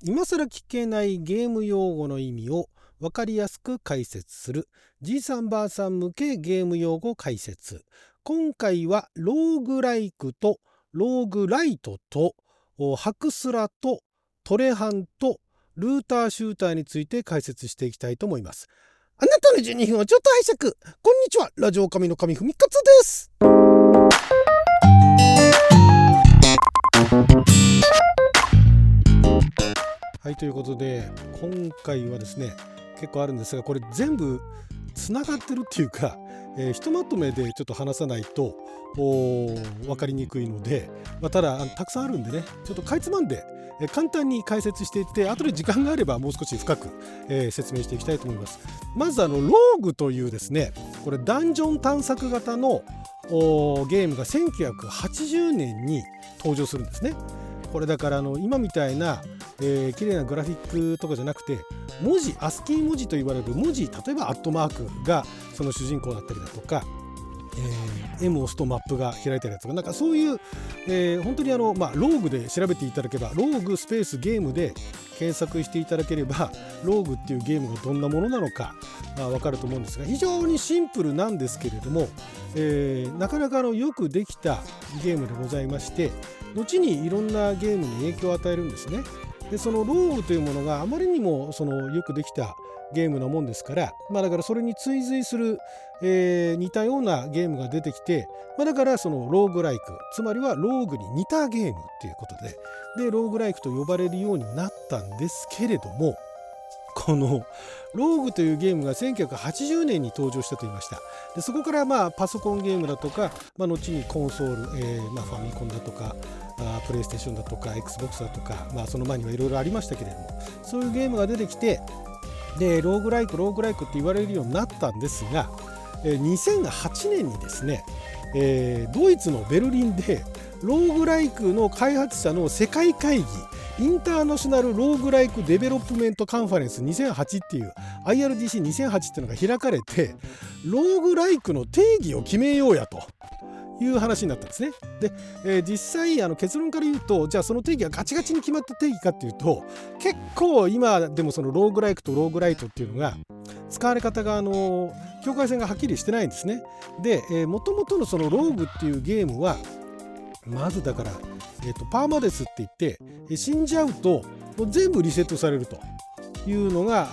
今更聞けないゲーム用語の意味を分かりやすく解説する。じいさんばあさん向けゲーム用語解説。今回はローグライクとローグライトとハクスラとトレハンとルーターシューターについて解説していきたいと思います。あなたの12分をちょっと拝借。こんにちは。ラジオ神の神ふみかつです。ということで今回はですね結構あるんですがこれ全部つながってるっていうか、えー、ひとまとめでちょっと話さないと分かりにくいので、まあ、ただたくさんあるんでねちょっとかいつまんで、えー、簡単に解説していって後で時間があればもう少し深く、えー、説明していきたいと思います。まずあのローグというですねこれダンジョン探索型のゲームが1980年に登場するんですね。これだからあの今みたいなえー、綺麗なグラフィックとかじゃなくて文字アスキー文字と言われる文字例えばアットマークがその主人公だったりだとか、えー、M を押すとマップが開いたりだとかなんかそういう、えー、本当にあの、まあ、ローグで調べていただければローグスペースゲームで検索していただければローグっていうゲームがどんなものなのかまあ分かると思うんですが非常にシンプルなんですけれども、えー、なかなかのよくできたゲームでございまして後にいろんなゲームに影響を与えるんですね。でそのローグというものがあまりにもそのよくできたゲームなもんですから、まあ、だからそれに追随する、えー、似たようなゲームが出てきて、まあ、だからそのローグライクつまりはローグに似たゲームっていうことででローグライクと呼ばれるようになったんですけれどもこのローグというゲームが1980年に登場したと言いました。でそこからまあパソコンゲームだとか、まあ、後にコンソール、えーまあ、ファミコンだとかプレイステーションだとか XBOX だとか、まあ、その前にはいろいろありましたけれどもそういうゲームが出てきてでローグライクローグライクって言われるようになったんですが2008年にですね、えー、ドイツのベルリンでローグライクの開発者の世界会議International Roguelike Development Conference 2008っていう IRDC2008 っていうのが開かれてローグライクの定義を決めようやと。いう話になったんですね。で、えー、実際あの結論から言うとじゃあその定義がガチガチに決まった定義かっていうと結構今でもそのローグライクとローグライトっていうのが使われ方があの境界線がはっきりしてないんですね。で、えー、元々のそのローグっていうゲームはまずだから、えーと、とパーマデスって言って死んじゃうともう全部リセットされると。いうのが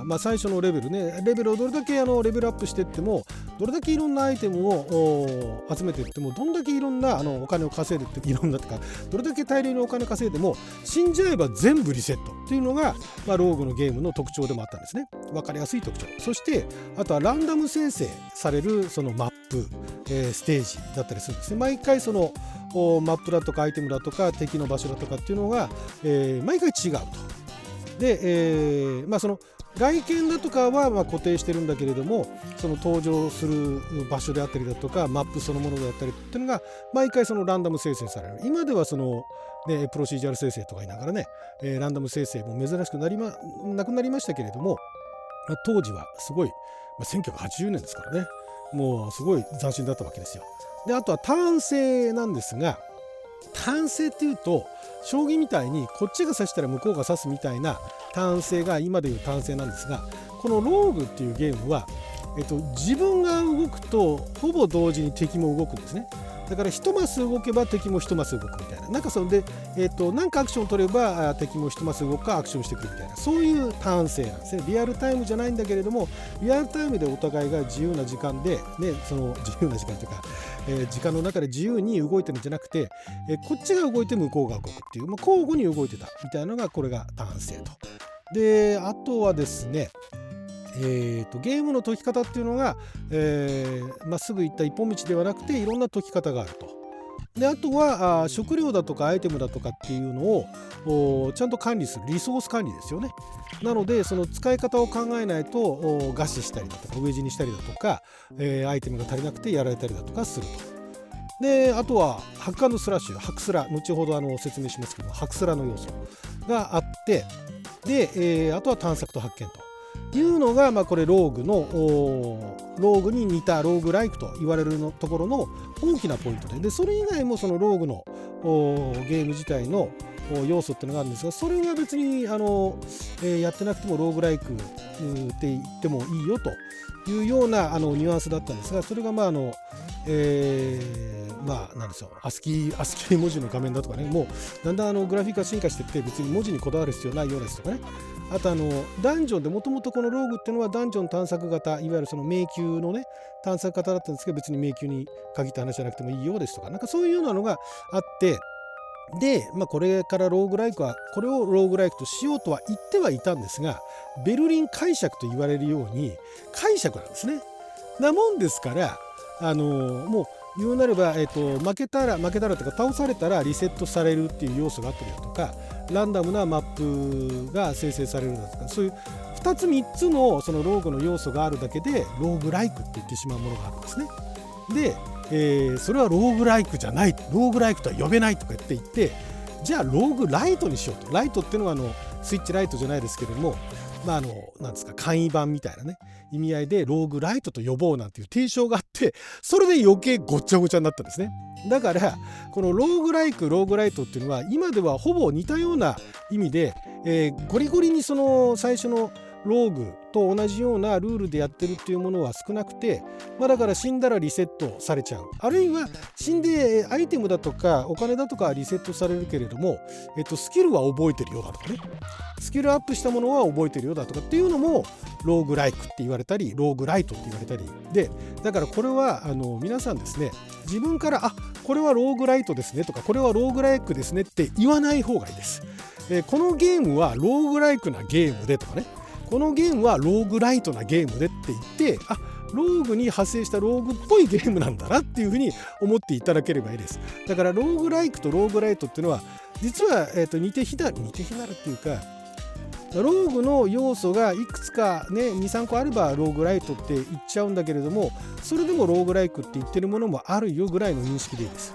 あ、まあ、最初のレベルねレベルをどれだけあのレベルアップしていってもどれだけいろんなアイテムを集めていってもどんだけいろんなあのお金を稼いでって いろんなとかどれだけ大量にお金稼いでも死んじゃえば全部リセットっていうのが、まあ、ローグのゲームの特徴でもあったんですね。分かりやすい特徴。そしてあとはランダム生成されるそのマップ、えー、ステージだったりするんですね。毎回そのマップだとかアイテムだとか敵の場所だとかっていうのが、えー、毎回違うと。で、えー、まあその外見だとかはま固定してるんだけれどもその登場する場所であったりだとかマップそのものであったりっていうのが毎回そのランダム生成される今ではその、ね、プロシージャル生成とか言いながらね、えー、ランダム生成も珍しくなり、ま、なくなりましたけれども、当時はすごい、まあ、1980年ですからねもうすごい斬新だったわけですよ。であとは単性なんですが単性っていうと将棋みたいにこっちが指したら向こうが指すみたいな単性が今でいう単性なんですがこのローグっていうゲームは、えっと、自分が動くとほぼ同時に敵も動くんですね。だから一マス動けば敵も一マス動くみたいな。なんかそれで、えーと、なんかアクションを取れば敵も一マス動くかアクションしてくるみたいな。そういう単性なんですね。リアルタイムじゃないんだけれどもリアルタイムでお互いが自由な時間で、ね、その 自由な時間というか、えー、時間の中で自由に動いてるんじゃなくて、えー、こっちが動いて向こうが動くっていう、まあ、交互に動いてたみたいなのがこれが単性と。であとはですねえーと、ゲームの解き方っていうのが、えー、まっすぐ行った一本道ではなくていろんな解き方があると。であとはあ食料だとかアイテムだとかっていうのをちゃんと管理するリソース管理ですよね。なのでその使い方を考えないと餓死したりだとか飢え死にしたりだとか、えー、アイテムが足りなくてやられたりだとかすると。であとはハックスラッシュハクスラ後ほどあの説明しますけどハクスラの要素があってで、えー、あとは探索と発見と。いうのが、まあ、これローグのローグに似たローグライクと言われるのところの大きなポイントででそれ以外もそのローグのゲーム自体の要素っていうのがあるんですがそれは別にあの、えー、やってなくてもローグライクって言ってもいいよというようなあのニュアンスだったんですがそれがまああの、えー、まあなんでしょうアスキーアスキー文字の画面だとかねもうだんだんあのグラフィックが進化していって別に文字にこだわる必要ないようですとかねあとあのダンジョンでもともとこのローグっていうのはダンジョン探索型いわゆるその迷宮のね探索型だったんですけど別に迷宮に限った話じゃなくてもいいようですとかなんかそういうようなのがあってで、まあ、これからローグライクはこれをローグライクとしようとは言ってはいたんですがベルリン解釈と言われるように解釈なんですね。なもんですからあのもう言うなれば、えーと、負けたら負けたらとか倒されたらリセットされるっていう要素があったりだとかランダムなマップが生成されるだとかそういう2つ3つのそのローグの要素があるだけでローグライクって言ってしまうものがあるんですね。でえー、それはローグライクじゃないローグライクとは呼べないとか言って言ってじゃあローグライトにしようとライトっていうのはあのスイッチライトじゃないですけれどもまああのなんですか簡易版みたいなね意味合いでローグライトと呼ぼうなんていう提唱があっそれで余計ごっちゃごちゃになったんですね。だからこのローグライクローグライトっていうのは今ではほぼ似たような意味で、えー、ゴリゴリにその最初のローグと同じようなルールでやってるっていうものは少なくて、まあ、だから死んだらリセットされちゃう。あるいは死んでアイテムだとかお金だとかはリセットされるけれども、えっと、スキルは覚えてるようだとかね。スキルアップしたものは覚えてるようだとかっていうのもローグライクって言われたりローグライトって言われたり。でだからこれはあの皆さんですね自分からあこれはローグライトですねとかこれはローグライクですねって言わない方がいいです。えー、このゲームはローグライクなゲームでとかね。このゲームはローグライトなゲームでって言ってあローグに派生したローグっぽいゲームなんだなっていうふうに思っていただければいいです。だからローグライクとローグライトっていうのは実は、えー、と似て非なる似て非なるっていうかローグの要素がいくつかね23個あればローグライトって言っちゃうんだけれどもそれでもローグライクって言ってるものもあるよぐらいの認識でいいです。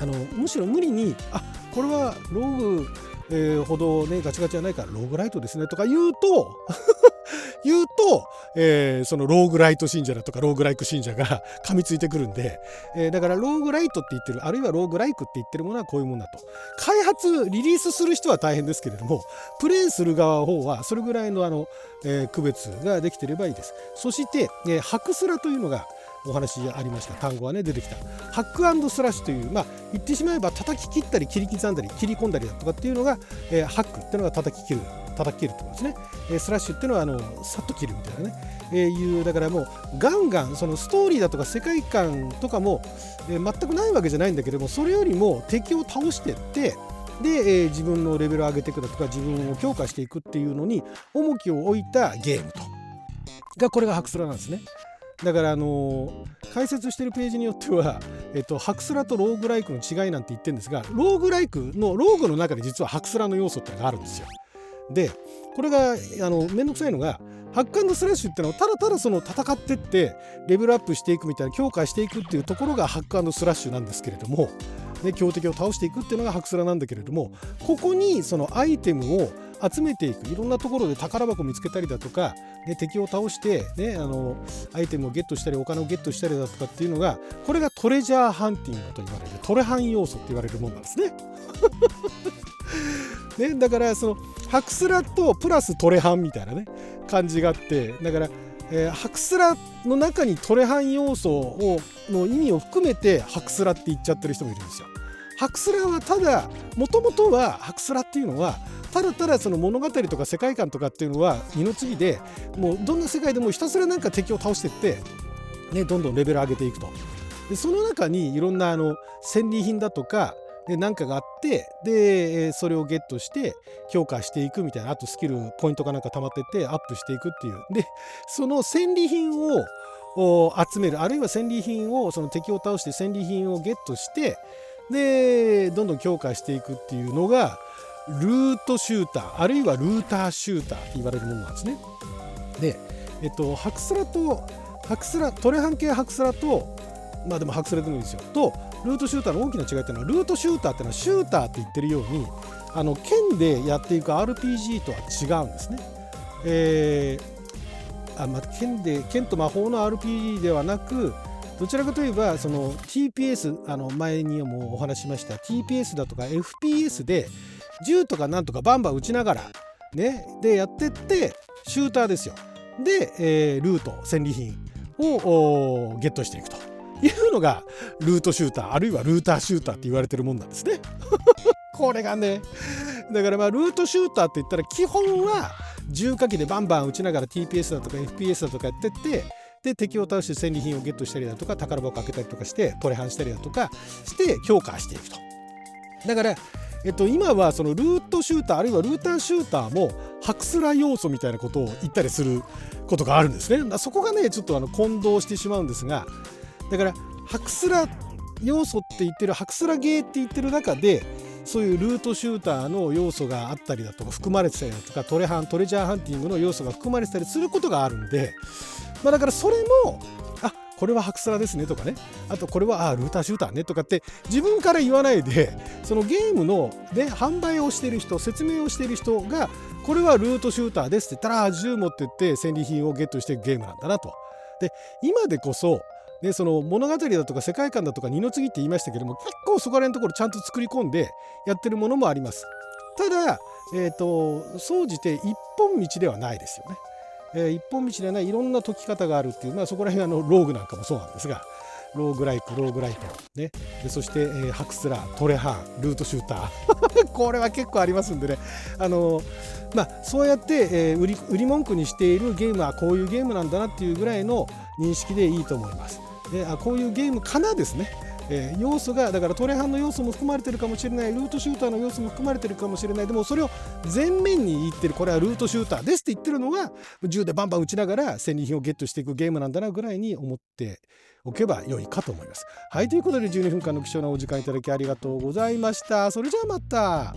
あのむしろ無理にあこれはローグえー、ほどねガチガチじゃないからローグライトですねとか言うと 言うと、えー、そのローグライト信者だとかローグライク信者が噛みついてくるんで、えー、だからローグライトって言ってるあるいはローグライクって言ってるものはこういうものだと。開発リリースする人は大変ですけれどもプレイする側方はそれぐらいのあの、えー、区別ができてればいいです。そして、えー、ハクスラというのがお話ありました。単語がね出てきた。ハックスラッシュというまあ言ってしまえば叩き切ったり切り刻んだり切り込んだりだとかっていうのが、えー、ハックっていうのが叩き切る叩き切るってことですね、えー、スラッシュっていうのはあのさっと切るみたいなね、えー、いうだからもうガンガンそのストーリーだとか世界観とかも、えー、全くないわけじゃないんだけどもそれよりも敵を倒してってで、えー、自分のレベルを上げていくだとか自分を強化していくっていうのに重きを置いたゲームと。がこれがハクスラなんですね。だからあのー、解説してるページによっては、えっと、ハクスラとローグライクの違いなんて言ってるんですがローグライクのローグの中で実はハクスラの要素ってのがあるんですよ。でこれがあのめんどくさいのがハックスラッシュってのはただただその戦ってってレベルアップしていくみたいな強化していくっていうところがハックスラッシュなんですけれども、ね、強敵を倒していくっていうのがハクスラなんだけれどもここにそのアイテムを集めていくいろんなところで宝箱見つけたりだとか、ね、敵を倒して、ね、あのアイテムをゲットしたりお金をゲットしたりだとかっていうのがこれがトレジャーハンティングと言われるトレハン要素って言われるものなんですね。ねだからそのハクスラとプラストレハンみたいなね感じがあってだから、えー、ハクスラの中にトレハン要素をの意味を含めてハクスラって言っちゃってる人もいるんですよ。ハクスラはただもともとはハクスラっていうのはただただその物語とか世界観とかっていうのは二の次でもうどんな世界でもひたすらなんか敵を倒していって、ね、どんどんレベル上げていくと。でその中にいろんなあの戦利品だとかで何かがあってでそれをゲットして強化していくみたいなあとスキルポイントかなんか溜まってってアップしていくっていうでその戦利品を集めるあるいは戦利品をその敵を倒して戦利品をゲットしてでどんどん強化していくっていうのがルートシューターあるいはルーターシューターって言われるものなんですね。で、えっと、ハクスラとハクスラトレハン系ハクスラとまあでもハクスラでもいいですよとルートシューターの大きな違いっていうのはルートシューターっていうのはシューターって言ってるようにあの剣でやっていく RPG とは違うんですね。えー、あまあ、剣で剣と魔法の RPG ではなくどちらかといえばその TPS あの前にもお話しました TPS だとか FPS で銃とかなんとかバンバン撃ちながらねでやってってシューターですよ。で、えー、ルート戦利品をゲットしていくと。いうのがルートシューターあるいはルーターシューターって言われてるもんなんですね。これがねだからまあルートシューターって言ったら基本は重火器でバンバン撃ちながら TPS だとか FPS だとかやってってで敵を倒して戦利品をゲットしたりだとか宝箱を開けたりとかしてトレハンしたりだとかして強化していくと。だからえっと、今はそのルートシューターあるいはルーターシューターもハクスラ要素みたいなことを言ったりすることがあるんですね。そこがねちょっとあの混同してしまうんですがだからハクスラ要素って言ってるハクスラゲーって言ってる中でそういうルートシューターの要素があったりだとか含まれてたりだとかトレハントレジャーハンティングの要素が含まれてたりすることがあるんで、まあ、だからそれもあこれはハクスラですねとかねあとこれはあルーターシューターねとかって自分から言わないでそのゲームので販売をしている人説明をしている人がこれはルートシューターですって言ったら銃持ってって戦利品をゲットしていくゲームなんだなと。で今でこそでその物語だとか世界観だとか二の次って言いましたけども結構そこら辺のところちゃんと作り込んでやってるものもあります。ただ、えーと、総じて一本道ではないですよね。えー、一本道ではないいろんな解き方があるっていう、まあ、そこら辺あのローグなんかもそうなんですがローグライクローグライト、ね、でそして、えー、ハクスラートレハンルートシューター。これは結構ありますんでね。あのー、まあ、そうやって、えー、売り売り文句にしているゲームはこういうゲームなんだなっていうぐらいの認識でいいと思います。であこういうゲームかなですね、えー、要素がだからトレハンの要素も含まれてるかもしれないルートシューターの要素も含まれてるかもしれないでもそれを前面に言ってるこれはルートシューターですって言ってるのが銃でバンバン撃ちながら戦利品をゲットしていくゲームなんだなぐらいに思っておけば良いかと思います。はいということで12分間の貴重なお時間いただきありがとうございました。それじゃあまた